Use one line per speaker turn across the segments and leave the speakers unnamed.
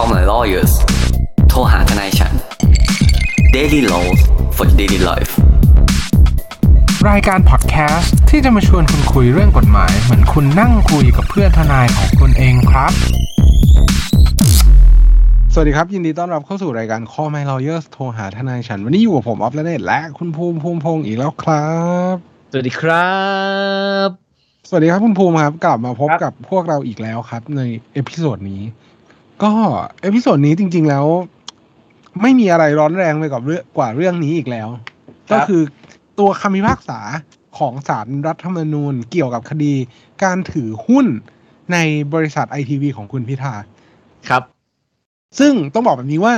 Call my lawyers โทรหาทนายฉัน Daily Laws for Daily Life
รายการพอดแคสต์ที่จะมาชวนคุณคุยเรื่องกฎหมาย เหมือนคุณนั่งคุยกับเพื่อนทนายของคุณเองครับ สวัสดีครับ ยินดีต้อนรับเข้าสู่รายการ Call My Lawyers โทรหาทนายฉัน วันนี้อยู่กับผมออฟและเนตและคุณภูมิภูมิพงศ์อีกแล้วครับ
สวัสดีครับ
สวัสดีครับคุณภูมิครับ กลับมาพบ
ครับ
กับพวกเราอีกแล้วครับ ในepisode นี้ ก็ episode นี้จริง ๆ แล้ว ไม่มีอะไรร้อนแรงไปกับเรื่องกว่าเรื่องนี้อีกแล้ว ก็คือตัวคำพิพากษาของศาลรัฐธรรมนูญเกี่ยวกับคดีการถือหุ้นในบริษัทไอทีวีของคุณพิธา
ครับ
ซึ่งต้องบอกแบบนี้ว่า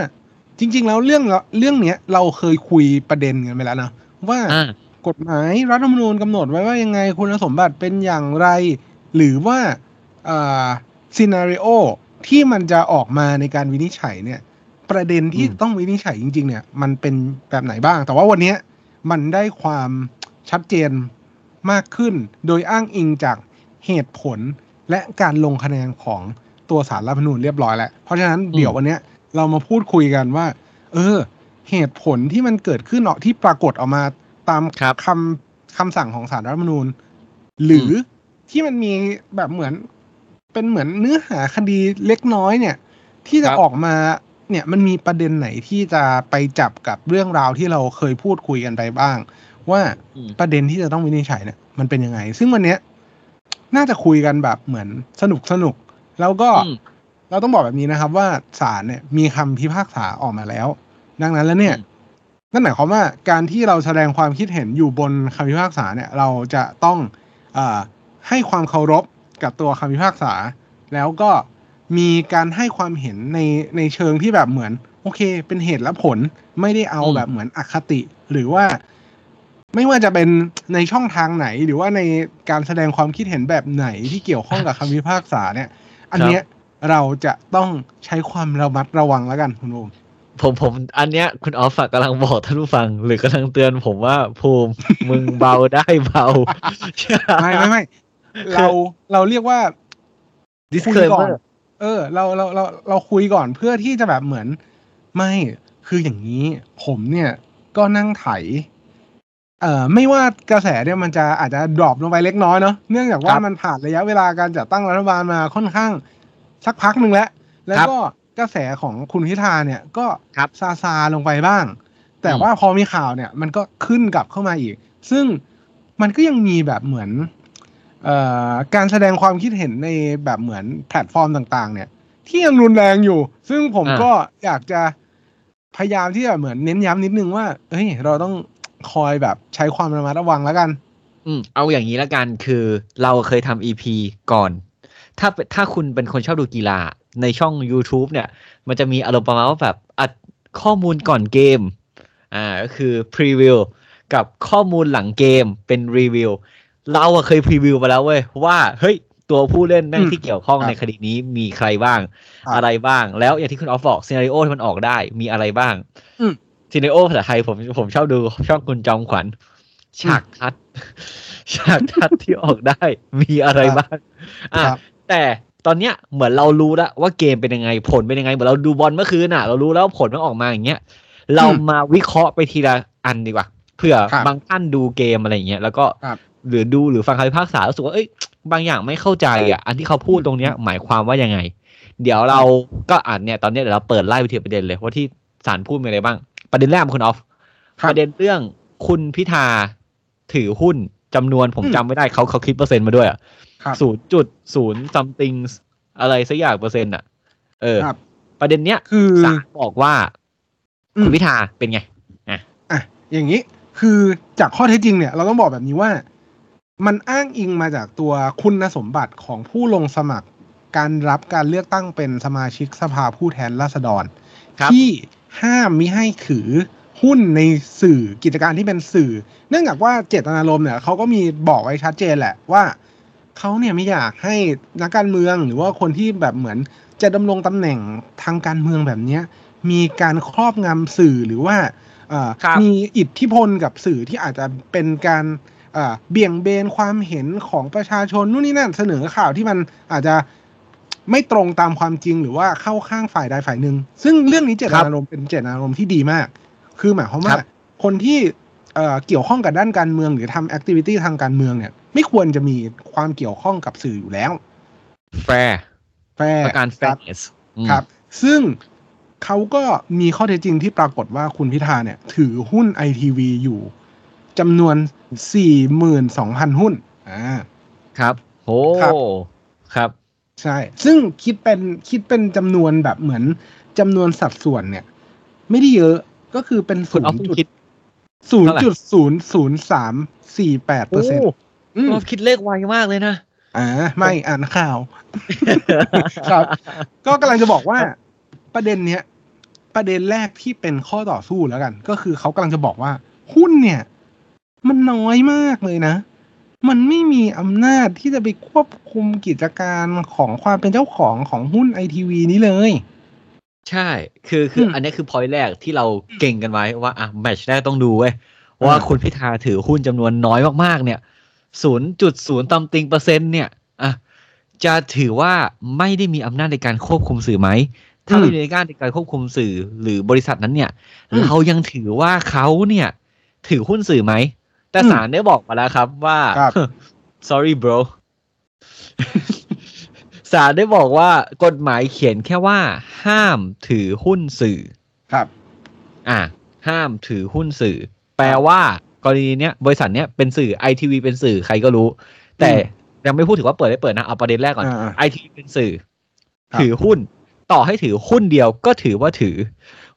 จริง ๆ แล้วเรื่องเรื่องเนี้ย เราเคยคุยประเด็นกันไปแล้วนะว่า
อ่า
กฎหมายรัฐธรรมนูญกำหนดไว้ว่ายังไงคุณสมบัติเป็นอย่างไร หรือว่าอ่าซีนารีโอ ที่มันจะออกมาในการวินิจฉัยเนี่ย ประเด็นที่
อืม
ต้องวินิจฉัยจริง ๆ เนี่ย มันเป็นแบบไหนบ้าง แต่ว่าวันเนี้ยมันได้ความชัดเจนมากขึ้น โดยอ้างอิงจากเหตุผลและการลงคะแนนของตัวสารรัฐธรรมนูญเรียบร้อยแล้ว เพราะฉะนั้นเดี๋ยววันเนี้ยเรามาพูดคุยกันว่า เออ เหตุผลที่มันเกิดขึ้นเนาะที่ปรากฏออกมาตาม
ครับ
คำคำสั่งของสารรัฐธรรมนูญ หรือที่มันมีแบบเหมือน เป็นเหมือนเนื้อหาคดีเล็กน้อยเนี่ย ที่จะ
ครับ
ออกมาเนี่ยมันมีประเด็นไหนที่จะไปจับกับเรื่องราวที่เราเคยพูดคุยกันไปบ้าง ว่า
อืม
ประเด็นที่จะต้องวินิจฉัยเนี่ยมันเป็นยังไง ซึ่งวันเนี้ยน่าจะคุยกันแบบเหมือนสนุกสนุก แล้วก็
อืม
เราต้องบอกแบบนี้นะครับ ว่าศาลเนี่ยมีคำพิพากษาออกมาแล้ว ดังนั้นแล้วเนี่ย
อืม
นั่นหมายความว่าการที่เราแสดงความคิดเห็นอยู่บนคำพิพากษาเนี่ย เราจะต้องอาให้ความเคารพ กับตัวคำพิพากษา แล้วก็มีการให้ความเห็นในในเชิงที่แบบเหมือน โอเค เป็นเหตุและผลไม่ได้เอา
อืม
แบบเหมือนอคติ หรือว่า ไม่ว่าจะเป็นในช่องทางไหน หรือว่าในการแสดงความคิดเห็นแบบไหนที่เกี่ยวข้องกับคำพิพากษาเนี่ย อันเนี้ยเราจะต้องใช้ความระมัดระวังแล้วกันคุณโอม
ผมผม อันเนี้ยคุณออฟอะกำลังบอกท่านผู้ฟัง หรือกำลังเตือนผมว่าภูมิมึงเบาได้เบา
ไม่ไม่ไม่ เราเราเรียกว่าคุยก่อน
disclaimer
เออ เราเราเราเราคุยก่อนเพื่อที่จะแบบเหมือน ไม่คืออย่างนี้ ผมเนี่ย ก็นั่งไถ เอ่อ ไม่ว่ากระแสเนี่ยมันจะอาจจะดรอปลงไปเล็กน้อยเนาะเนื่องจากว่า
ครับ
มันผ่านระยะเวลาการจัดตั้งรัฐบาลมาค่อนข้าง สักพักหนึ่งแล้ว แล้วก็กระแสของคุณพิธาเนี่ย ก็
ครับ
ซาซาลงไปบ้าง แต่
อืม
ว่าพอมีข่าวเนี่ย มันก็ขึ้นกลับเข้ามาอีก ซึ่งมันก็ยังมีแบบเหมือนเอ่อ การแสดงความคิดเห็นในแบบเหมือนแพลตฟอร์มต่างๆ เนี่ย ที่ยังรุนแรงอยู่ ซึ่งผม
อ่า
ก็อยากจะพยายามที่จะเหมือนเน้นย้ำนิดนึงว่าเฮ้ยเราต้องคอยแบบใช้ความระมัดระวังแล้วกัน
อืมเอาอย่างนี้ละกันคือเราเคยทำ EP ก่อน ถ้าเป็นถ้าคุณเป็นคนชอบดูกีฬาในช่อง YouTube เนี่ย มันจะมีอารมณ์ประมาณว่าแบบอัดข้อมูลก่อนเกม อ่าก็คือพรีวิวกับข้อมูลหลังเกมเป็นรีวิว เราอะเคยพรีวิวมาแล้วเว้ยว่าเฮ้ยตัวผู้เล่นแม่ง
อืม
ที่เกี่ยวข้อง
ครับ
ในคดีนี้มีใครบ้าง
ครับ
อะไรบ้าง แล้วอย่างที่คุณออฟบอกซีนารีโอที่มันออกได้มีอะไรบ้าง
อืม
ซีนารีโอภาษาไทยผมผมชอบดูช่องคุณจอมขวัญฉากทัดฉากทัดที่ออกได้มีอะไรบ้างอะ
ครับ
แต่ตอนเนี้ยเหมือนเรารู้แล้วว่าเกมเป็นยังไงผลเป็นยังไงเหมือนเราดูบอลเมื่อคืนน่ะ เรารู้แล้วว่าผลมันออกมาอย่างเงี้ยเรามาวิเคราะห์ไปทีละอันดีกว่าเผื่อ
ครับ
บางท่านดูเกมอะไรอย่างเงี้ยแล้วก็
ครับ
หรือดูหรือฟังคำพิพากษารู้สึกว่าเอ้ยบางอย่างไม่เข้าใจอะ อันที่เขาพูดตรงเนี้ย หมายความว่ายังไง เดี๋ยวเราก็อ่านเนี่ยตอนเนี้ยเดี๋ยวเราเปิดไล่ไปทีละประเด็นเลยว่าที่ศาลพูดมีอะไรบ้าง ประเด็นแรกคุณออฟ
ครับ
ประเด็นเรื่องคุณพิธาถือหุ้นจำนวนผม
อืม
จำไม่ได้เขาเขาคิดเปอร์เซ็นต์มาด้วยอะ
ครับ
ศูนย์จุดศูนย์ something อะไรสักอย่างเปอร์เซ็นต์อะ เออ
ครับ
ประเด็นเนี้ย
คือ
ศาลบอกว่า
อืม
คุณพิธาเป็นไง
อะอย่างนี้คือจากข้อเท็จจริงเนี่ยเราต้องบอกแบบนี้ว่า มันอ้างอิงมาจากตัวคุณสมบัติของผู้ลงสมัครการรับการเลือกตั้งเป็นสมาชิกสภาผู้แทนราษฎร
ครับ
ที่ห้ามมิให้ถือหุ้นในสื่อกิจการที่เป็นสื่อ เนื่องจากว่าเจตนารมณ์เนี่ยเขาก็มีบอกไว้ชัดเจนแหละว่าเขาเนี่ยไม่อยากให้นักการเมืองหรือว่าคนที่แบบเหมือนจะดำรงตำแหน่งทางการเมืองแบบเนี้ย มีการครอบงำสื่อหรือว่าเอ่อ
ครับ
มีอิทธิพลกับสื่อที่อาจจะเป็นการ เอ่อเบี่ยงเบนความเห็นของประชาชนนู่นนี่นั่นเสนอข่าวที่มันอาจจะไม่ตรงตามความจริงหรือว่าเข้าข้างฝ่ายใดฝ่ายหนึ่ง ซึ่งเรื่องนี้เจตนารมณ์เป็นเจตนารมณ์ที่ดีมาก คือหมายความว่า
ครับ
คนที่เอ่อเกี่ยวข้องกับด้านการเมืองหรือทำ activity ทางการเมืองเนี่ย ไม่ควรจะมีความเกี่ยวข้องกับสื่ออยู่แล้ว fair fair
ประการ
คบ
fairness
ครับ ซึ่งเขาก็มีข้อเท็จจริงที่ปรากฏว่าคุณพิธาเนี่ย ถือหุ้นไอทีวีอยู่จำนวน 42,000หุ้น อ่า
ครับโอ้
ครับ
ครับ
ใช่ ซึ่งคิดเป็นคิดเป็นจำนวนแบบเหมือนจำนวนสัดส่วนเนี่ย ไม่ได้เยอะก็คือเป็น
คุ
ศู
ณ
น
เอา
ย์
คุณ
จุด
คิด
ศูน
เท่า
ย์
ไหร่
จุดศูนย์ศูนย์สามสี่แปดเปอร์เซ็นต์
เราคิดเลขไวมากเลยนะ
อ่าไม่อ่านข่าว ครับ ก็กำลังจะบอกว่าประเด็นเนี้ย ประเด็นแรกที่เป็นข้อต่อสู้แล้วกัน ก็คือเขากำลังจะบอกว่าหุ้นเนี่ย มันน้อยมากเลยนะ มันไม่มีอำนาจที่จะไปควบคุมกิจการของความเป็นเจ้าของของหุ้นไอทีวีนี้เลย
ใช่ คือคือ
ม
อันนี้คือพอยต์แรกที่เราเก่งกันไว้ว่าอะแมตช์แรกต้องดูเว้ยว่า
อ่า
คุณพิธาถือหุ้นจำนวนน้อยมากๆ เนี่ยศูนย์จุดศูนย์ตำติงเปอร์เซ็นต์เนี่ยอะจะถือว่าไม่ได้มีอำนาจในการควบคุมสื่อไหม ถ้าไม่มีอำนาจในการควบคุมสื่อหรือบริษัทนั้นเนี่ย
อืม
เรายังถือว่าเขาเนี่ย ถือหุ้นสื่อไหม แต่
อืม
ศาลได้บอกมาแล้วครับว่า
ครับ
sorry bro ศาลได้บอกว่ากฎหมายเขียนแค่ว่า ห้ามถือหุ้นสื่อ
ครับ
อะห้ามถือหุ้นสื่อ แปลว่ากรณีเนี้ยบริษัทเนี้ยเป็นสื่อไอทีวีเป็นสื่อใครก็รู้ แต่
อืม
ยังไม่พูดถึงว่าเปิดได้เปิดนะ เอาประเด็นแรกก่อน
อ่า
ไอทีวีเป็นสื่อ
ครับ
ถือหุ้น ต่อให้ถือหุ้นเดียวก็ถือว่าถือ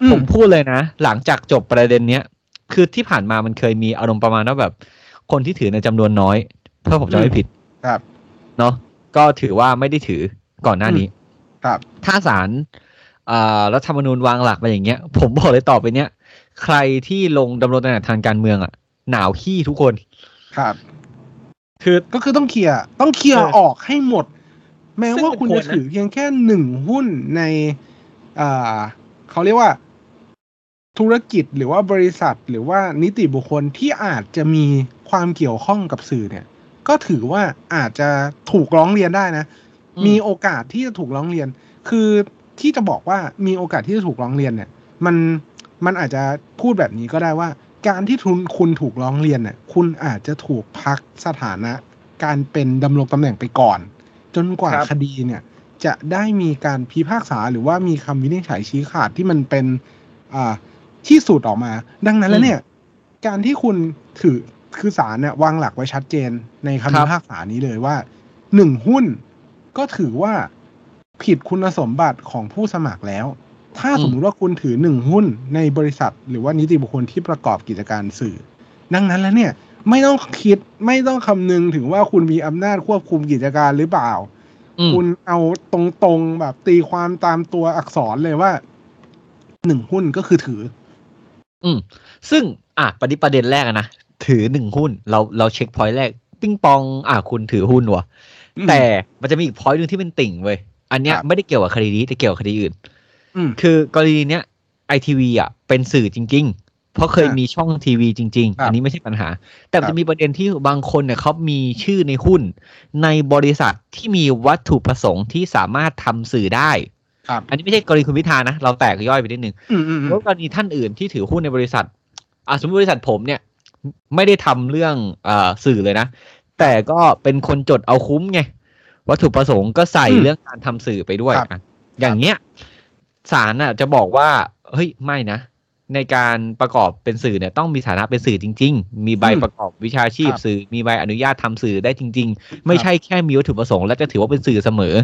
อ
ม
ผมพูดเลยนะ หลังจากจบประเด็นเนี้ย คือที่ผ่านมามันเคยมีอารมณ์ประมาณว่าแบบ คนที่ถือในจำนวนน้อย ถ้าผมจำไม่ผิด
ครับ
เนาะก็ถือว่าไม่ได้ถือก่อนหน้านี้
ครับ
ถ้าศาลอ่ารัฐธรรมนูญวางหลักมาอย่างเงี้ย ผมบอกเลยต่อไปเนี้ยใครที่ลงดำรงตำแหน่งทางการเมืองอะ หนาวขี้ทุกคน
ครับ
คือ
ก็คือต้องเคลียร์ต้องเคลียร์
เออ
ออกให้หมด แม้
ซึ่ง
ว่าคุณ
เป็น
จะ
ผลนะ
ถือเพียงแค่หนึ่งหุ้นใน อ่าเขาเรียกว่า ธุรกิจหรือว่าบริษัทหรือว่านิติบุคคลที่อาจจะมีความเกี่ยวข้องกับสื่อเนี่ย ก็ถือว่าอาจจะถูกร้องเรียนได้นะ มีโอกาสที่จะถูกร้องเรียน คือที่จะบอกว่ามีโอกาสที่จะถูกร้องเรียนเนี่ย มันมันอาจจะพูดแบบนี้ก็ได้ว่า การที่ทุนคุณถูกร้องเรียนเนี่ย คุณอาจจะถูกพักสถานะ การเป็นดำรงตำแหน่งไปก่อน จนกว่า
ครับ
คดีเนี่ย จะได้มีการพิพากษาหรือว่ามีคำวินิจฉัยชี้ขาดที่มันเป็นอ่า ที่สุดออกมา ดังนั้นแล้วเนี่ย การที่คุณถือคือศาลเนี่ยวางหลักไว้ชัดเจนในคำ
ครั
พิ
บ
พากษานี้เลยว่าหนึ่งหุ้นก็ถือว่าผิดคุณสมบัติของผู้สมัครแล้ว ถ้า
อืม
สมมุติว่าคุณถือหนึ่งหุ้นในบริษัท หรือว่านิติบุคคลที่ประกอบกิจการสื่อ ดังนั้นแล้วเนี่ย ไม่ต้องคิดไม่ต้องคำนึงถึงว่าคุณมีอำนาจควบคุมกิจการหรือเปล่า
อืม
คุณเอาตรงๆแบบตีความตามตัวอักษรเลยว่าหนึ่งหุ้นก็คือถือ
อืม ซึ่งอะประเด็นประเด็นแรกอะนะ ถือหนึ่งหุ้น เราเราเช็คพอยต์แรก ปิ้งปอง อะคุณถือหุ้นวะ
อืม
แต่มันจะมีอีกพอยต์หนึ่งที่เป็นติ่งเว้ยอันเนี้ย
ครับ
ไม่ได้เกี่ยวกับคดีนี้แต่เกี่ยวกับคดีอื่น
อืม
คือกรณีเนี้ยไอทีวีอะเป็นสื่อจริง ๆ เพราะเคย
อ่ามี
มีช่องทีวีจริง
ครับ
ๆอันนี้ไม่ใช่ปัญหา แต่มัน
ครับ
จะมีประเด็นที่บางคนเนี่ยเขามีชื่อในหุ้น ในบริษัทที่มีวัตถุประสงค์ที่สามารถทำสื่อได้
ครับ
อันนี้ไม่ใช่กรณีคุณพิธานะ เราแตกย่อยไปนิดนึง
อืมอืมอืม
แล้วกรณีท่านอื่นที่ถือหุ้นในบริษัทอะสมมติบริษัทผมเนี่ย ไม่ได้ทำเรื่องเอ่อสื่อเลยนะ แต่ก็เป็นคนจดเอาคุ้มไง วัตถุประสงค์ก็ใส่
อืม
เรื่องการทำสื่อไปด้วย
ครับ
อะอย่างเงี้ยศาลน่ะ จะบอกว่า เฮ้ยไม่นะ ในการประกอบเป็นสื่อเนี่ย ต้องมีฐานะเป็นสื่อจริง ๆ มีใบ
อืม
ประกอบวิชาชีพ
ครับ
สื่อ มีใบอนุญาตทำสื่อได้จริง ๆ ไม่ใช่แค่มีวัตถุประสงค์แล้วจะถือว่าเป็นสื่อเสมอ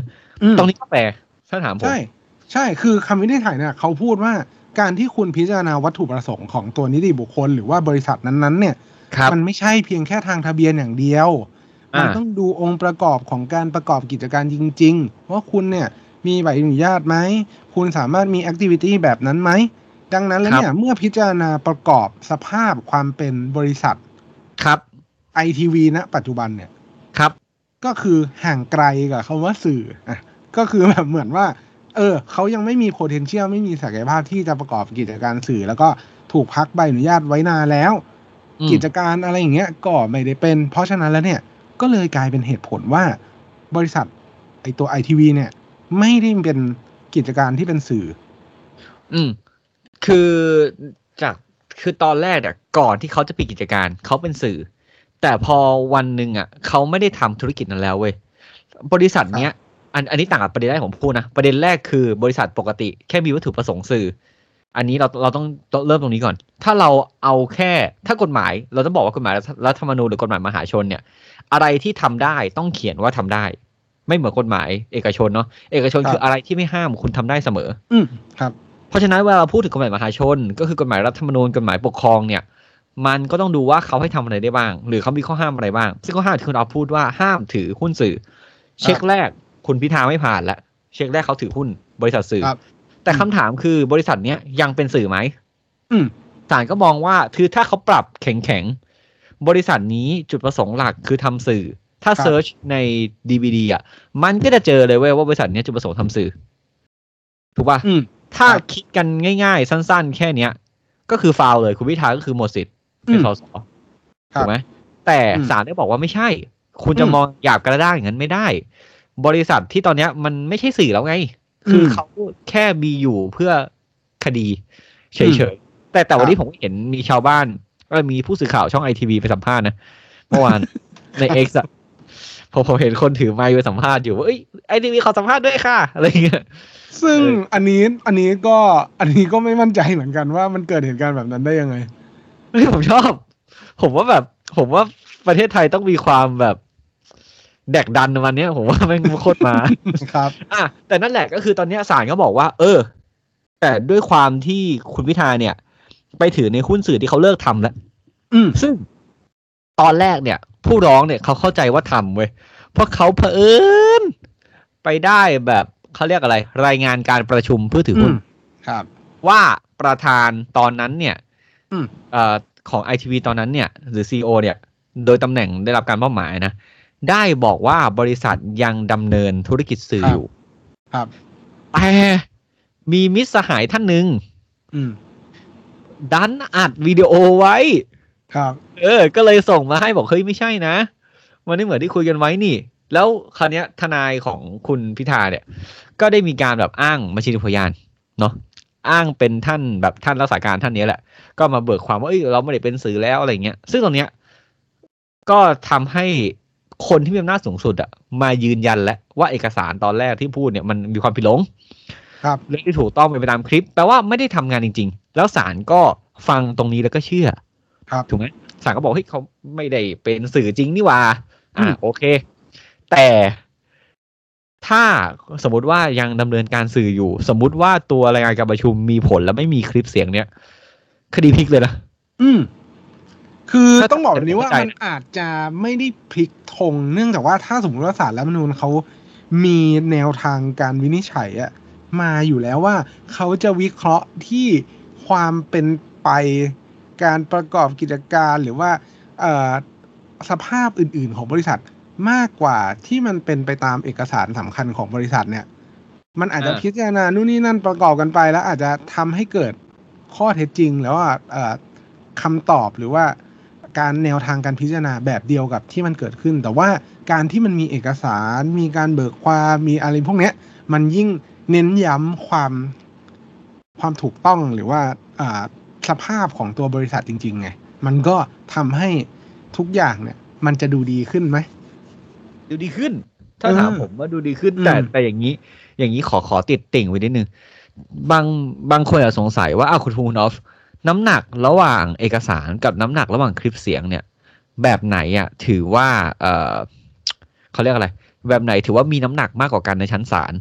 อืม
ตรงนี้ก็แปล ถ้าถามผม
ใช่ ใช่คือคำวินิจฉัยเนี่ยเขาพูดว่าการที่คุณพิจารณาวัตถุประสงค์ของตัวนิติบุคคล หรือว่าบริษัทนั้นๆ เนี่ย
ครับ
มันไม่ใช่เพียงแค่ทางทะเบียนอย่างเดียว
อ่ามั
มันต้องดูองค์ประกอบของการประกอบกิจการจริง ๆ ว่าคุณเนี่ยมีใบอนุญาตไหม คุณสามารถมีแอคทิวิตี้แบบนั้นไหม ดังนั้นแล้วเนี่ยเมื่อพิจารณาประกอบสภาพความเป็นบริษัท
ครับ
ไอทีวีณปัจจุบันเนี่ย
ครับ
ก็คือห่างไกลกับคำว่าสื่ออะ ก็คือแบบเหมือนว่า เออเขายังไม่มี potential ไม่มีศักยภาพที่จะประกอบกิจการสื่อ แล้วก็ถูกพักใบอนุญาตไว้นานแล้ว
อืม
กิจการอะไรอย่างเงี้ยก็ไม่ได้เป็น เพราะฉะนั้นแล้วเนี่ย ก็เลยกลายเป็นเหตุผลว่า บริษัทไอตัวไอทีวีเนี่ย ไม่ได้เป็นกิจการที่เป็นสื่อ
อืม คือจากคือตอนแรกอะก่อนที่เขาจะปิดกิจการเขาเป็นสื่อ แต่พอวันหนึ่งอะเขาไม่ได้ทำธุรกิจนั้นแล้วเว้ยบริษัทเนี้ย อันอันนี้ต่างกับประเด็นแรกของพูดนะ ประเด็นแรกคือบริษัทปกติแค่มีวัตถุประสงค์สื่อ อันนี้เราเราต้องต้องเริ่มตรงนี้ก่อน ถ้าเราเอาแค่ถ้ากฎหมาย เราต้องบอกว่ากฎหมายรัฐธรรมนูญหรือกฎหมายมหาชนเนี่ย อะไรที่ทำได้ต้องเขียนว่าทำได้ ไม่เหมือนกฎหมาย เอกชนเนาะเอกชน
ครับ
คืออะไรที่ไม่ห้ามคุณทำได้เสมอ
อืมครับ
เพราะฉะนั้นเวลาเราพูดถึงกฎหมายมหาชน ก็คือกฎหมายรัฐธรรมนูญกฎหมายปกครองเนี่ยมันก็ต้องดูว่าเขาให้ทำอะไรได้บ้าง หรือเขามีข้อห้ามอะไรบ้าง ซึ่งข้อห้ามที่คุณเอาพูดว่าห้ามถือหุ้นสื่อ เช็คแรก คุณพิธาไม่ผ่านแล้วเช็คแรกเขาถือหุ้นบริษัทสื่อ
ครับ
แต่คำถามคือบริษัทเนี้ยยังเป็นสื่อไหม
อืม
ศาลก็มองว่าคือถ้าเขาปรับแข็งๆบริษัทนี้จุดประสงค์หลักคือทำสื่อ ถ้า
ครับ
เซิร์ชใน DVD อะ มันก็จะเจอเลยเว้ยว่าบริษัทเนี้ยจุดประสงค์ทำสื่อ ถูกป่ะ
อืม
ถ้า
ครับ
คิดกันง่ายๆ สั้นๆ แค่เนี้ย ก็คือฟาวเลยคุณพิธาก็คือหมดสิทธิ์เป็น
อืม
สส
ครับ
ถูกไหมแต่
อืม
ศาลได้บอกว่าไม่ใช่ คุณจะ
อืม
มองหยาบกระด้างอย่างนั้นไม่ได้ บริษัทที่ตอนเนี้ยมันไม่ใช่สื่อแล้วไง คืออ
ม
เขาแค่มีอยู่เพื่อคดี เฉ
อื
ยๆ แต่แต่วัน
ครับ
นี้ผมเห็นมีชาวบ้านก็มีผู้สื่อข่าวช่องไอทีวีไปสัมภาษณ์นะเมื่อวานในเอ็กซ์อะผมผมเห็นคนถือไมค์ไปสัมภาษณ์อยู่ว่าเอ้ยไอทีวีขอสัมภาษณ์ด้วยค่ะอะไรอย่างเงี้ย
ซึ่ง
เออ
อันนี้อันนี้ก็อันนี้ก็ไม่มั่นใจเหมือนกันว่ามันเกิดเหตุการณ์แบบนั้นได้ยังไง
เฮ้ยผมชอบ ผมว่าแบบ ผมว่าประเทศไทยต้องมีความแบบ แดกดันวันเนี้ยผมว่าแม่งโคตรมา
ครับ
อะแต่นั่นแหละก็คือตอนเนี้ยศาลก็บอกว่า เออ แต่ด้วยความที่คุณพิธาเนี่ย ไปถือในหุ้นสื่อที่เขาเลิกทำแล้ว
อืม
ซึ่งตอนแรกเนี่ย ผู้ร้องเนี่ยเขาเข้าใจว่าทำเว้ยเพราะเขาเผอิญไปได้แบบเขาเรียกอะไร รายงานการประชุมเพื่อถือ
อื
หุ้น
มครับ
ว่าประธานตอนนั้นเนี่ย
อืม
เอ่อของไอทีวีตอนนั้นเนี่ย หรือซีอเนี่ย โดยตำแหน่งได้รับการมอบหมายนะ ได้บอกว่าบริษัทยังดำเนินธุรกิจสื่อ
ครับ
อยู่
ครับ
แต่มีมิตรสหายท่านหนึ่ง
อืม
ดันอัดวิดีโอไว้
ครับ
เออ ก็เลยส่งมาให้บอกเฮ้ยไม่ใช่นะ มันไม่เหมือนที่คุยกันไว้นี่ แล้วคราวเนี้ยทนายของคุณพิธาเนี่ย ก็ได้มีการแบบอ้างบัญชีพยานเนาะอ้างเป็นท่านแบบท่านรักษาการท่านนี้แหละ ก็มาเบิกความว่าเอ้ยเราไม่ได้เป็นสื่อแล้วอะไรเงี้ย ซึ่งตรงเนี้ย ก็ทำให้ คนที่มีอำนาจสูงสุดอะมายืนยันแล้วว่าเอกสารตอนแรกที่พูดเนี่ยมันมีความผิดหลง
ครับ
เรื่องที่ถูกต้องเป็นไปตามคลิปแปลว่าไม่ได้ทำงานจริง ๆ แล้วศาลก็ฟังตรงนี้แล้วก็เชื่อ
ครับ
ถูกไหมศาลก็บอกเฮ้ยเขาไม่ได้เป็นสื่อจริงนี่หว่า อ่า
อืม
โอเค แต่ถ้าสมมติว่ายังดำเนินการสื่ออยู่ สมมุติว่าตัวรายงานการประชุมมีผลแล้วไม่มีคลิปเสียงเนี้ยคดีพลิกเลยนะ
อืม คือ
ถ้า
ต้องบอกแบบนี้ว่า
เข้าใจ
มันอาจจะไม่ได้พลิกธงเนื่องจากว่าถ้าสมมติว่าศาลรัฐธรรมนูญเขามีแนวทางการวินิจฉัยอะมาอยู่แล้วว่าเขาจะวิเคราะห์ที่ความเป็นไปการประกอบกิจการหรือว่าเอ่อสภาพอื่น ๆ ของบริษัทมากกว่าที่มันเป็นไปตามเอกสารสำคัญของบริษัทเนี่ย มันอาจจะ
อ่า
พิจารณานู่นนี่นั่นประกอบกันไป แล้วอาจจะทำให้เกิดข้อเท็จจริงแล้วว่าเอ่อคำตอบหรือว่า การแนวทางการพิจารณาแบบเดียวกับที่มันเกิดขึ้น แต่ว่าการที่มันมีเอกสารมีการเบิกความมีอะไรพวกเนี้ย มันยิ่งเน้นย้ำความความถูกต้องหรือว่าอ่าสภาพของตัวบริษัทจริงๆไงมันก็ทำให้ทุกอย่างเนี่ย มันจะดูดีขึ้นไหม
ดูดีขึ้น ถ้า
เออ
ถามผมว่าดูดีขึ้น
อืม
แต่แต่อย่างนี้ อย่างนี้ขอขอติดติ่งไว้นิดนึงบางบางคนอาจสงสัยว่าอ้าวคุณทูนอฟ น้ำหนักระหว่างเอกสารกับน้ำหนักระหว่างคลิปเสียงเนี่ย แบบไหนอะถือว่าเออเขาเรียกอะไร แบบไหนถือว่ามีน้ำหนักมากกว่ากันในชั้นศาล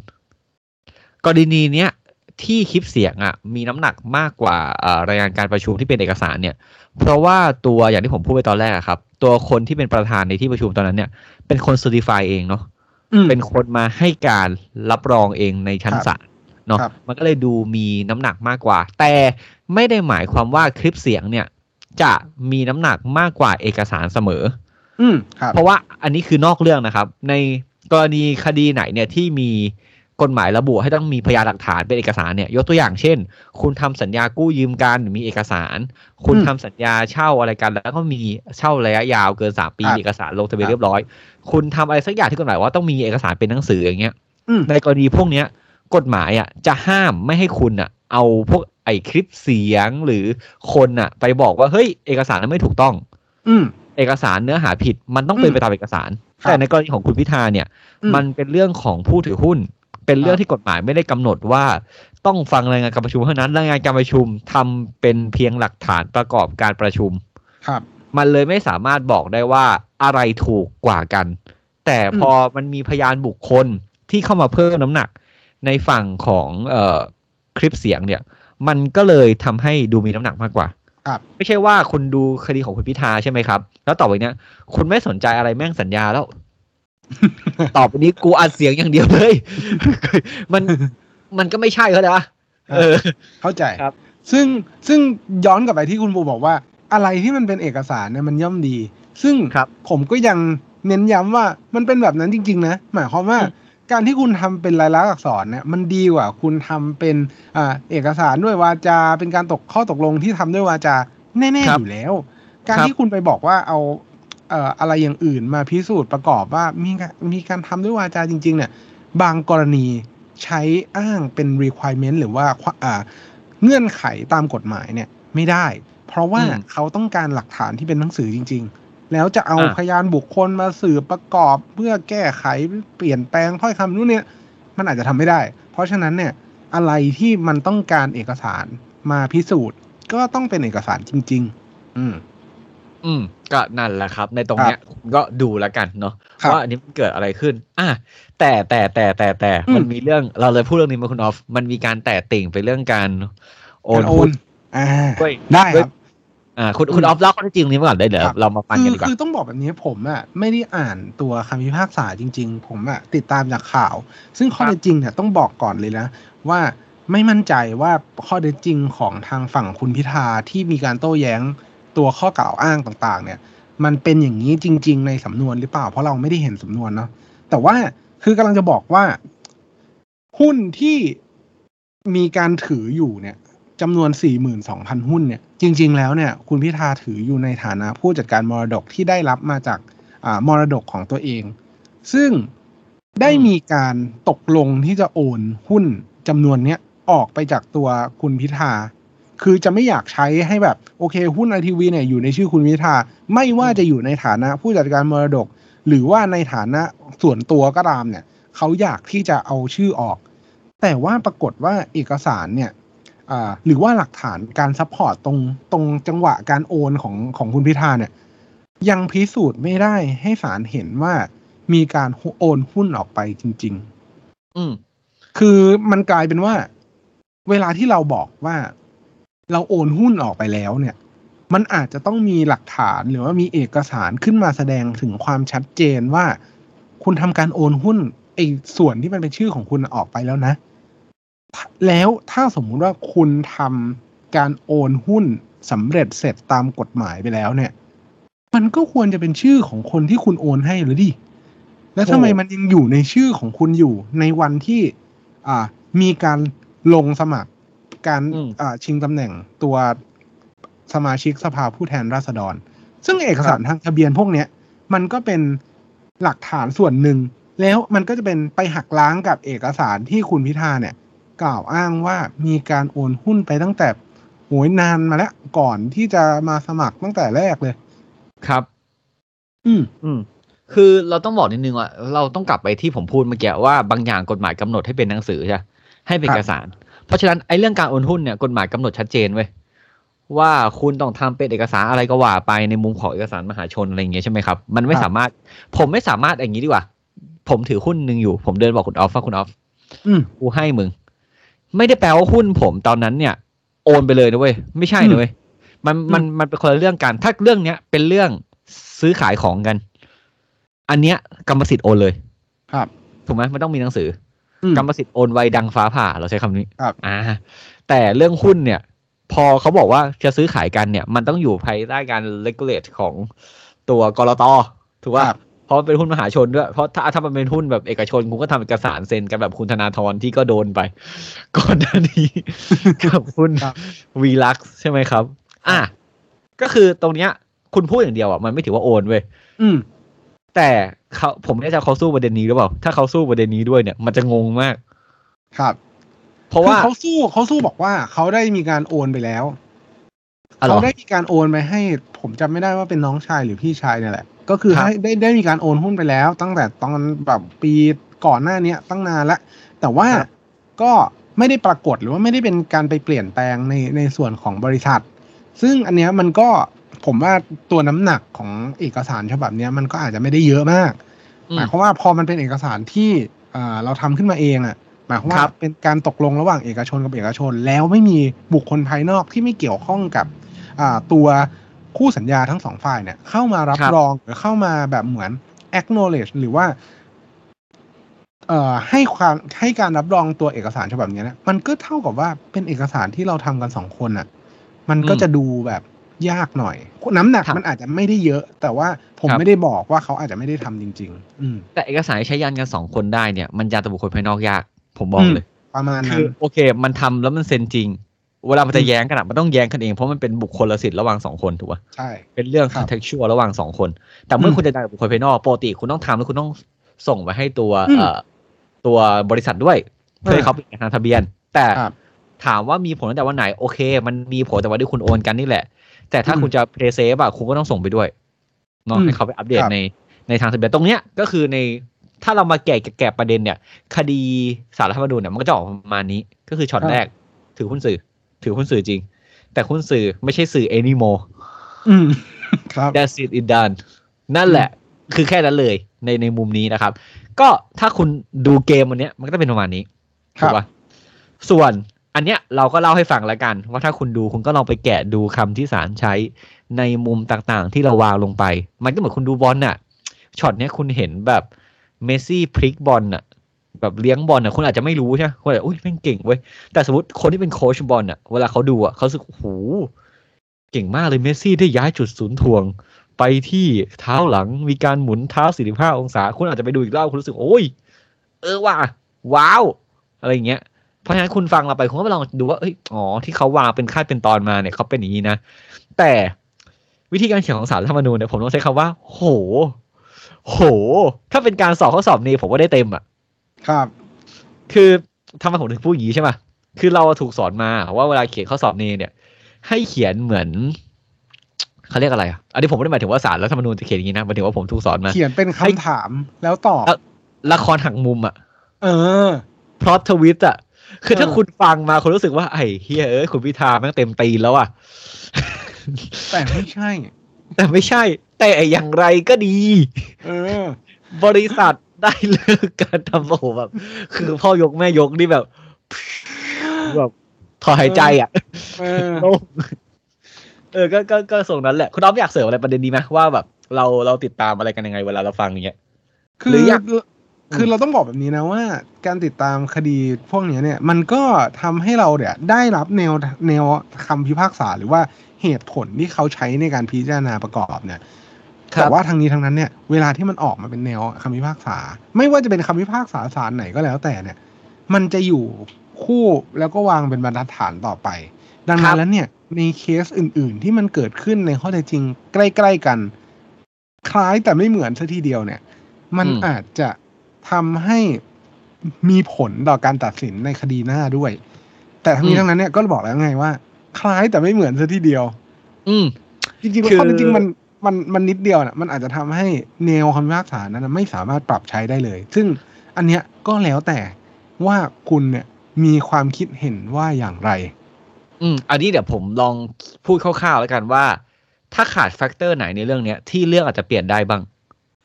กรณีเนี้ยที่คลิปเสียงอะมีน้ำหนักมากกว่าเอ่อรายงานการประชุมที่เป็นเอกสารเนี่ย เพราะว่าตัวอย่างที่ผมพูดไปตอนแรกอะครับ ตัวคนที่เป็นประธานในที่ประชุมตอนนั้นเนี่ย เป็นคน certify เองเนาะ
อืม
เป็นคนมาให้การรับรองเองในชั้น
ครับ
ศาล เนาะ
ครับ
มันก็เลยดูมีน้ำหนักมากกว่า แต่ไม่ได้หมายความว่าคลิปเสียงเนี่ย จะมีน้ำหนักมากกว่าเอกสารเสมอ
อืมครับ
เพราะว่าอันนี้คือนอกเรื่องนะครับ ในกรณีคดีไหนเนี่ยที่มีกฎหมายระบุให้ต้องมีพยานหลักฐานเป็นเอกสารเนี่ยยกตัวอย่างเช่น คุณทำสัญญากู้ยืมกันมีเอกสาร คุณ
อืม
ทำสัญญาเช่าอะไรกัน แล้วก็มีเช่าระยะยาวเกินสามปี
ครับ
มีเอกสารลงทะเบียน
ครับ
เรียบร้อย คุณทำอะไรสักอย่างที่กฎหมายว่าต้องมีเอกสารเป็นหนังสืออย่างเงี้ย
อืม
ในกรณีพวกเนี้ย กฎหมายอะจะห้ามไม่ให้คุณอะ เอาพวกไอ้คลิปเสียงหรือคนอะ ไปบอกว่าเฮ้ยเอกสารนั้นไม่ถูกต้อง
อืม
เอกสารเนื้อหาผิดมันต้องเป็น
อืม
ไปตามเอกสาร
ครับ
แต่ในกรณีของคุณพิธาเนี่ย
อืม
มันเป็นเรื่องของผู้ถือหุ้น เป็นเรื่องที่กฎหมายไม่ได้กำหนดว่าต้องฟังรายงานการประชุมเท่านั้นรายงานการประชุมทำเป็นเพียงหลักฐานประกอบการประชุม
ครับ
มันเลยไม่สามารถบอกได้ว่าอะไรถูกกว่ากัน แต่พอมันมีพยานบุคคลที่เข้ามาเพิ่มน้ำหนัก ในฝั่งของเอ่อคลิปเสียงเนี่ย มันก็เลยทำให้ดูมีน้ำหนักมากกว่า
ครับ
ไม่ใช่ว่าคุณดูคดีของคุณพิธาใช่ไหมครับ แล้วต่อไปเนี้ยคุณไม่สนใจอะไรแม่งสัญญาแล้ว ต่อไปนี้กูอัดเสียงอย่างเดียวเลย มันมันก็ไม่ใช่เขานะเออ
เข้าใจ
ครับ
ซึ่งซึ่งย้อนกลับไปที่คุณปูบอกว่า อะไรที่มันเป็นเอกสารเนี่ยมันย่อมดี ซึ่ง
ครับ
ผมก็ยังเน้นย้ำว่ามันเป็นแบบนั้นจริง ๆ นะ หมายความว่า
อืม
การที่คุณทำเป็นลายลักษณ์อักษรเนี่ยมันดีกว่า คุณทำเป็นอ่าเอกสารด้วยวาจา เป็นการตกข้อตกลงที่ทำด้วยวาจาแน่ๆอยู่แล้ว การ
ครับ
ที่คุณไปบอกว่าเอาเอ่ออะไรอย่างอื่นมาพิสูจน์ประกอบว่ามีการมีการทำด้วยวาจาจริง ๆ เนี่ย บางกรณีใช้อ้างเป็น requirement หรือว่าอ่าเงื่อนไขตามกฎหมายเนี่ยไม่ได้ เพราะว่า
อืม
เขาต้องการหลักฐานที่เป็นหนังสือจริง ๆ แล้วจะเอา
อะ
พยานบุคคลมาสืบประกอบเพื่อแก้ไขเปลี่ยนแปลงถ้อยคำนู้นเนี่ย มันอาจจะทำไม่ได้ เพราะฉะนั้นเนี่ยอะไรที่มันต้องการเอกสารมาพิสูจน์ ก็ต้องเป็นเอกสารจริง ๆ อืม
อืม ก็นั่นแหละครับ ในตรงเนี้ยก็ดูแล้วกันเนาะ
ครับ
ว่าอันนี้มันเกิดอะไรขึ้น อะแต่แต่แต่แต่แต่
อืม
มันมีเรื่องเราเลยพูดเรื่องนี้มาคุณออฟมันมีการแตะติ่งไปเรื่องการโอ
การ
น
โอ
หุ้
น
น
อ่า
ด้วย
ได้ครับ
อ่าคุณคุณออฟเล่าข้อเท็จจริงนี้มาก่อนได้เดี๋ยว
ครับ
เรามาฟัง
คื
กัน
อ
ดีกว่า
คือต้องบอกแบบนี้ผมอะไม่ได้อ่านตัวคำพิพากษาจริง ๆ ผมอะติดตามจากข่าว ซึ่งข้อ
ครับ
เท็จจริงเนี่ยต้องบอกก่อนเลยนะ ว่าไม่มั่นใจว่าข้อเท็จจริงของทางฝั่งคุณพิธาที่มีการโต้แย้งตัวข้อกล่าวอ้างต่างๆ เนี่ย มันเป็นอย่างนี้จริง ๆ ในสำนวนหรือเปล่า เพราะเราไม่ได้เห็นสำนวนเนาะแต่ว่าคือกำลังจะบอกว่า หุ้นที่มีการถืออยู่เนี่ยจำนวน42,000หุ้นเนี่ย จริง ๆ แล้วเนี่ยคุณพิธาถืออยู่ในฐานะผู้จัดการมรดกที่ได้รับมาจากมรดกของตัวเอง ซึ่งได้มีการตกลงที่จะโอนหุ้นจำนวนเนี้ยออกไปจากตัวคุณพิธา คือจะไม่อยากใช้ให้แบบโอเค หุ้นไอทีวีเนี่ยอยู่ในชื่อคุณพิธา ไม่ว่าจะอยู่ในฐานะผู้จัดการมรดก หรือว่าในฐานะส่วนตัวก็ตามเนี่ยเขาอยากที่จะเอาชื่อออก แต่ว่าปรากฏว่าเอกสารเนี่ย หรือว่าหลักฐานการ support ตรงตรงจังหวะการโอนของของคุณพิธาเนี่ย ยังพิสูจน์ไม่ได้ให้ศาลเห็นว่ามีการโอนหุ้นออกไปจริง ๆ
อืม
คือมันกลายเป็นว่า เวลาที่เราบอกว่า เราโอนหุ้นออกไปแล้วเนี่ย มันอาจจะต้องมีหลักฐานหรือว่ามีเอกสารขึ้นมาแสดงถึงความชัดเจนว่า คุณทำการโอนหุ้นไอ้ส่วนที่มันเป็นชื่อของคุณออกไปแล้วนะ แล้วถ้าสมมุติว่าคุณทำการโอนหุ้นสำเร็จเสร็จตามกฎหมายไปแล้วเนี่ย มันก็ควรจะเป็นชื่อของคนที่คุณโอนให้หรือดิ แล้วทำไม
โอ้
มันยังอยู่ในชื่อของคุณอยู่ในวันที่ อ่า มีการลงสมัคร การ
อืม
อ่าชิงตำแหน่งตัวสมาชิกสภาผู้แทนราษฎร ซึ่งเอกสารทางทะเบียนพวกเนี้ย มันก็เป็นหลักฐานส่วนหนึ่ง แล้วมันก็จะเป็นไปหักล้างกับเอกสารที่คุณพิธาเนี่ย กล่าวอ้างว่ามีการโอนหุ้นไปตั้งแต่โหยนานมาแล้ว ก่อนที่จะมาสมัครตั้งแต่แรกเลย
ครับ
อืม
อืมคือเราต้องบอกนิดนึงว่าเราต้องกลับไปที่ผมพูดเมื่อกี้ว่าบางอย่างกฎหมายกำหนดให้เป็นหนังสือใช่ปะให้เป็น
ครับ
เอกสาร เพราะฉะนั้นไอ้เรื่องการโอนหุ้นเนี่ยกฎหมายกำหนดชัดเจนเว้ยว่าคุณต้องทำเป็นเอกสารอะไรก็ว่าไปในมุมของเอกสารมหาชนอะไรอย่างเงี้ยใช่ไหมครับมันไม่
ครับ
สามารถ ผมไม่สามารถอย่างนี้ดีกว่า ผมถือหุ้นหนึ่งอยู่ ผมเดินบอกคุณออฟว่าคุณออฟ
อืม
กูให้มึง ไม่ได้แปลว่าหุ้นผมตอนนั้นเนี่ย โอนไปเลยนะเว้ยไม่ใช่นะเว้ยมันมันมันเป็นคนละเรื่องกัน ถ้าเรื่องเนี้ยเป็นเรื่องซื้อขายของกัน อันเนี้ยกรรมสิทธิ์โอนเลย
ครับ
ถูกไหมมันต้องมีหนังสือ
อืม
กรรมสิทธิ์โอนไวดังฟ้าผ่า เราใช้คำนี้
ครับ
อ่า แต่เรื่องหุ้นเนี่ย พอเขาบอกว่าจะซื้อขายกันเนี่ย มันต้องอยู่ภายใต้การ regulate ของตัวกรตถูกป่ะ
ครับ
เพราะมันเป็นหุ้นมหาชนด้วย เพราะถ้าถ้ามันเป็นหุ้นแบบเอกชนคุณก็ทำเอกสารเซ็นกันแบบคุณธนาธรที่ก็โดนไป ก่อนหน้านี้กับหุ้น
ครับ
วีลักใช่ไหมครับ อะก็คือตรงเนี้ย คุณพูดอย่างเดียวอะมันไม่ถือว่าโอนเว้ย
อืม
แต่เขาผมไม่แน่ใจเขาสู้ประเด็นนี้หรือเปล่า ถ้าเขาสู้ประเด็นนี้ด้วยเนี่ย มันจะงงมาก
ครับ
เพราะ
คือ
ว่า
เขาสู้เขาสู้บอกว่าเขาได้มีการโอนไปแล้ว
อ๋อเหรอ
เขาได้มีการโอนไปให้ ผมจำไม่ได้ว่าเป็นน้องชายหรือพี่ชายเนี่ยแหละ ก็คือ
ครับ
ให้ได้ได้มีการโอนหุ้นไปแล้ว ตั้งแต่ตอนแบบปีก่อนหน้าเนี้ยตั้งนานแล้วแต่ว่า
ครับ
ก็ไม่ได้ปรากฏหรือว่าไม่ได้เป็นการไปเปลี่ยนแปลงในในส่วนของบริษัท ซึ่งอันเนี้ยมันก็ผมว่าตัวน้ำหนักของเอกสารฉบับเนี้ยมันก็อาจจะไม่ได้เยอะมาก
อื
ห
ม
มายความว่าพอมันเป็นเอกสารที่อ่าเราทำขึ้นมาเองอะหมายความว่า
ครับ
เป็นการตกลงระหว่างเอกชนกับเอกชน แล้วไม่มีบุคคลภายนอกที่ไม่เกี่ยวข้องกับอ่าตัว คู่สัญญาทั้งสองฝ่ายเนี่ยเข้ามารับ
ครับ
รองหรือเข้ามาแบบเหมือน acknowledge หรือว่า เอ่อให้ความให้การรับรองตัวเอกสารฉบับเนี้ยนะมันก็เท่ากับว่าเป็นเอกสารที่เราทำกันสองคนอะ มันก็
อืม
จะดูแบบยากหน่อย น้ำหนัก
ครับ
มันอาจจะไม่ได้เยอะ แต่ว่าผม
ครับ
ไม่ได้บอกว่าเขาอาจจะไม่ได้ทำจริง ๆ อืม
แต่เอกสารที่ใช้ยันกันสองคนได้เนี่ยมันยันต่อบุคคลภายนอกยาก ผมบอก
อืม
เลย
ประมาณ
คื
นั้น
อโอเค มันทำแล้วมันเซ็นจริง เวลามันจะ
อืม
แย้งกันอะมันต้องแย้งกันเองเพราะมันเป็นบุคคลละสิทธิ์ระหว่างสองคนถูกป่ะ
ใช่
เป็นเรื่อง
ครับ
contextual ระหว่างสองคน แต่เมื่ออ
ม
คุณจะได้กับบุคคลภายนอกปกติคุณต้องทำแล้วคุณต้องส่งไปให้ตัว
อืม
เอ่อตัวบริษัทด้วยเพื่อให้
อ่า
เขาเป็นทางทะเบียน แต่
ครับ
ถามว่ามีผลตั้งแต่วันไหนโอเค มันมีผลแต่วันที่คุณโอนกันนี่แหละ แต่ถ้า
อืม
คุณจะเพย์เซฟอะคุณก็ต้องส่งไปด้วยเนาะ
อืม
ให้เขาไปอัปเดต
ครับ
ในในทางทะเบียนตรงเนี้ยก็คือในถ้าเรามาแกะแกะประเด็นเนี่ย คดีสารรัฐธรรมนูญเนี่ยมันก็จะออกประมาณนี้ ก็คือช็อตแรกถือหุ้นสื่อ ถือหุ้นสื่อจริง แต่หุ้นสื่อไม่ใช่สื่อ anymore
อืมครับ
that's it it done นั่นแหละ คือแค่นั้นเลยในในมุมนี้นะครับ ก็ถ้าคุณดูเกมวันเนี้ยมันก็จะเป็นประมาณนี้
ครั
ถู
บ
กปะส่วนอันเนี้ยเราก็เล่าให้ฟังแล้วกัน ว่าถ้าคุณดูคุณก็ลองไปแกะดูคำที่ศาลใช้ในมุมต่างๆ ที่เราวางลงไป มันก็เหมือนคุณดูบอลน่ะช็อตเนี้ยคุณเห็นแบบเมสซี่พลิกบอลน่ะ แบบเลี้ยงบอลน่ะคุณอาจจะไม่รู้ใช่ไหมคุณอาจจะอุ้ยแม่งเก่งเว้ยแต่สมมติคนที่เป็นโค้ชบอลน่ะเวลาเขาดูอะเขารู้สึกโอ้โหเก่งมากเลยเมสซี่ได้ย้ายจุดศูนย์ถ่วง ไปที่เท้าหลังมีการหมุนเท้า 45 องศา คุณอาจจะไปดูอีกรอบคุณรู้สึกโอ้ย เออว่ะว้าว อะไรอย่างเงี้ยเพราะฉะนั้นคุณฟังเราไปคุณก็ไปลองดูว่าเอ้ยอ๋อที่เขาวางเป็นขั้นเป็นตอนมาเนี่ยเขาเป็นอย่างนี้นะ แต่วิธีการเขียนของสารธรรมนูญเนี่ยผมต้องใช้คำว่า โห โห ถ้าเป็นการสอบข้อสอบนี้ผมว่าได้เต็มอะ
ครับ
คือทำไมผมถึงพูดอย่างนี้ใช่ไหมคือเราถูกสอนมาว่าเวลาเขียนข้อสอบเนเนี่ย ให้เขียนเหมือนเขาเรียกอะไรอะอันนี้ผมไม่ได้หมายถึงว่าสารรัฐธรรมนูญจะเขียนอย่างนี้นะหมายถึงว่าผมถูกสอนมา
เขียนเป็นคำถามแล้วตอบ
แล้วละครหักมุมอะ
เออ
พลอตทวิตอะ คือถ้า
เออ
คุณฟังมาคุณรู้สึกว่าไอ้เฮียเอ้ยคุณพิธาแม่งเต็มตีนแล้วอะ
แต่ไม่ใช่
แต่ไม่ใช่ แต่อย่างไรก็ดี
เออ
บริษัท ได้เลิกการทำโอ้โหแบบ คือพ่อยกแม่ยกนี่แบบแบบถอนหายใจอะ
เออ
โล่งเออก็ก็ก็ส่งนั้นแหละ คุณอ๊อฟอยากเสริมอะไรประเด็นนี้ไหมว่าแบบ เราเราติดตามอะไรกันยังไงเวลาเราฟังอย่างเงี้ย
คื
หรือออยาก
คือเราต้องบอกแบบนี้นะว่า การติดตามคดีพวกเนี้ยเนี่ย มันก็ทำให้เราเนี่ย ได้รับแนวแนวคำพิพากษาหรือว่าเหตุผลที่เขาใช้ในการพิจารณาประกอบเนี่ย
ครับ
แต่ว่าทางนี้ทางนั้นเนี่ยเวลาที่มันออกมาเป็นแนวคำพิพากษา ไม่ว่าจะเป็นคำพิพากษาศาลไหนก็แล้วแต่เนี่ย มันจะอยู่คู่แล้วก็วางเป็นบรรทัดฐานต่อไป ดัง
ครั
นั้น
บ
แล้วเนี่ยในเคสอื่น ๆ ที่มันเกิดขึ้นในข้อเท็จจริง ใกล้ ๆ กัน คล้ายแต่ไม่เหมือนซะทีเดียวเนี่ย มัน
อืม
อาจจะทำให้มีผลต่อการตัดสินในคดีหน้าด้วย แต่ทั้งนี้ทั้งนั้นเนี่ยก็บอกแล้วไงว่า คล้ายแต่ไม่เหมือนซะทีเดียว
อืม
จริงๆแล้ว
คือ
ข้อเท็จจริงมัน มันมันนิดเดียวน่ะมันอาจจะทำให้แนวคำพิพากษานั้นนะไม่สามารถปรับใช้ได้เลย ซึ่งอันเนี้ยก็แล้วแต่ว่าคุณเนี่ยมีความคิดเห็นว่าอย่างไร
อืม อันนี้เดี๋ยวผมลองพูดคร่าวๆแล้วกันว่า ถ้าขาดแฟกเตอร์ไหนในเรื่องเนี้ยที่เรื่องอาจจะเปลี่ยนได้บ้าง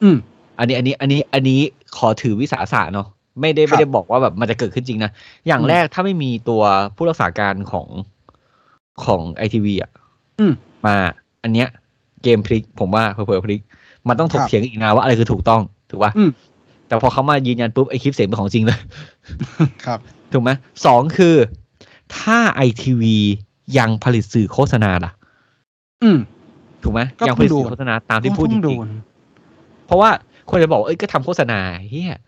อืม
อันนี้อันนี้อันนี้อันนี้ขอถือวิสาสะเนาะไม่ได้
ครับ
ไม่ได้บอกว่าแบบมันจะเกิดขึ้นจริงนะ อย่าง
อืม
แรกถ้าไม่มีตัวผู้รักษาการของของไอทีวีอะ
อืม
มา อันเนี้ย เกมพลิก ผมว่าเผลอๆพลิก มันต้องถก
ครับ
เถียงอีกนะว่าอะไรคือถูกต้องถูกป่ะ
อืม
แต่พอเขามายืนยันปุ๊บไอคลิปเสียงเป็นของจริงเลย
ครับ
ถูกไหมสองคือ ถ้าไอทีวียังผลิตสื่อโฆษณาล่ะ
อืม
ถูกไหม
ก็
ยังผลิต
ต้อง
สื่
โด
อนโฆษณาตามที่พูดจ
ต้องโด
ริง
น
ๆเพราะว่าคนจะบอกว่าเอ้ยก็ทำโฆษณาเฮีย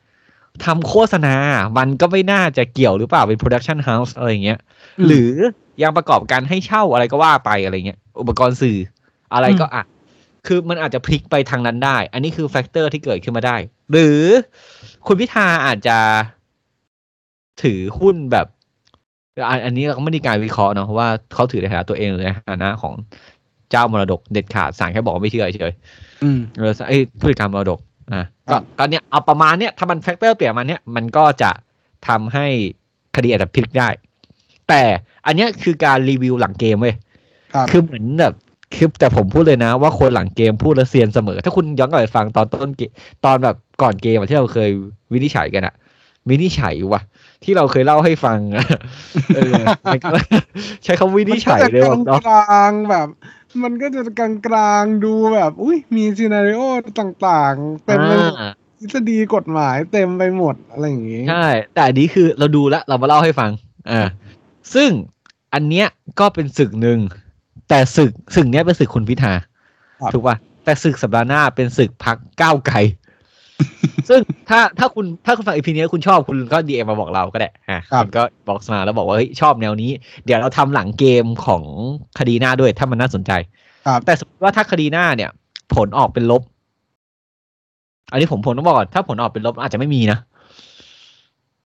ทำโฆษณา มันก็ไม่น่าจะเกี่ยวหรือเปล่า เป็น production house อะไรอย่างเงี้ย หรือยังประกอบการให้เช่าอะไรก็ว่าไปอะไรเงี้ย อุปกรณ์สื่อ อะไรก็อะ คือมันอาจจะพลิกไปทางนั้นได้ อันนี้คือ factor ที่เกิดขึ้นมาได้ หรือคุณพิธาอาจจะถือหุ้นแบบ อันอันนี้เราก็ไม่ได้การวิเคราะห์เนาะเพราะว่าเขาถือในฐานะตัวเองในฐานะของเจ้ามรดกเด็ดขาดศาลแค่บอกว่าไม่เชื่อเฉย
อืม
เออไอ้ผู้จัดการมรดกอะ
ครั
ก็
บ
ก็เนี่ยเอาประมาณเนี้ยถ้ามัน factor เปลี่ยนมาเนี้ยมันก็จะทำให้คดีอาจจะพลิกได้ แต่อันเนี้ยคือการรีวิวหลังเกมเว้ย
ครับ
คือเหมือนแบบ คือแต่ผมพูดเลยนะ ว่าคนหลังเกมพูดแล้วเซียนเสมอ ถ้าคุณย้อนกลับไปฟังตอนต้นเกมตอนแบบก่อนเกมอะที่เราเคยวินิจฉัยกันอะวินิจฉัยว่ะที่เราเคยเล่าให้ฟังอะเออมันก็ใช้คำวินิจฉัยเลย
มัน
ว่ะ
ก็จะก
เนาะ
ลางๆแบบ มันก็จะกลางกลางๆดูแบบ อุ้ยมี scenario ต่างๆเต็มไปหมด
อ่า
ทฤษฎีกฎหมายเต็มไปหมดอะไรอย่างงี้
ใช่ แต่อันนี้คือเราดูแล้วเรามาเล่าให้ฟังอ่าซึ่งอันเนี้ยก็เป็นศึกหนึ่ง แต่ศึกศึกเนี้ยเป็นศึกคุณพิธา
ครับ
ถูกป่ะแต่ศึกสัปดาห์หน้าเป็นศึกพรรคก้าวไกล ซึ่งถ้าถ้าคุณถ้าคุณฟัง EP เนี้ยคุณชอบคุณก็ DM มาบอกเราก็ได้อะ
ครับ
คุณก็บอกมาแล้วบอกว่าเฮ้ยชอบแนวนี้ เดี๋ยวเราทำหลังเกมของคดีหน้าด้วยถ้ามันน่าสนใจ
ครับ
แต่สมมติว่าถ้าคดีหน้าเนี่ย ผลออกเป็นลบ อันนี้ผมผมต้องบอกก่อนถ้าผลออกเป็นลบอาจจะไม่มีนะ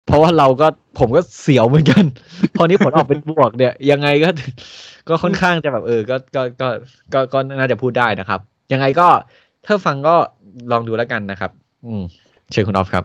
เพราะว่าเราก็ผมก็เสียวเหมือนกัน พอมีผลออกเป็นบวกเนี่ย ยังไงก็ ก็ค่อนข้างจะแบบเออ ก็ก็ก็ก็ก็น่าจะพูดได้นะครับ ยังไงก็ถ้าฟังก็ลองดูแล้วกันนะครับ อืมเชิญคุณออฟครับ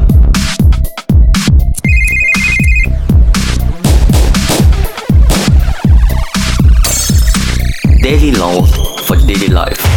Daily laws for daily life.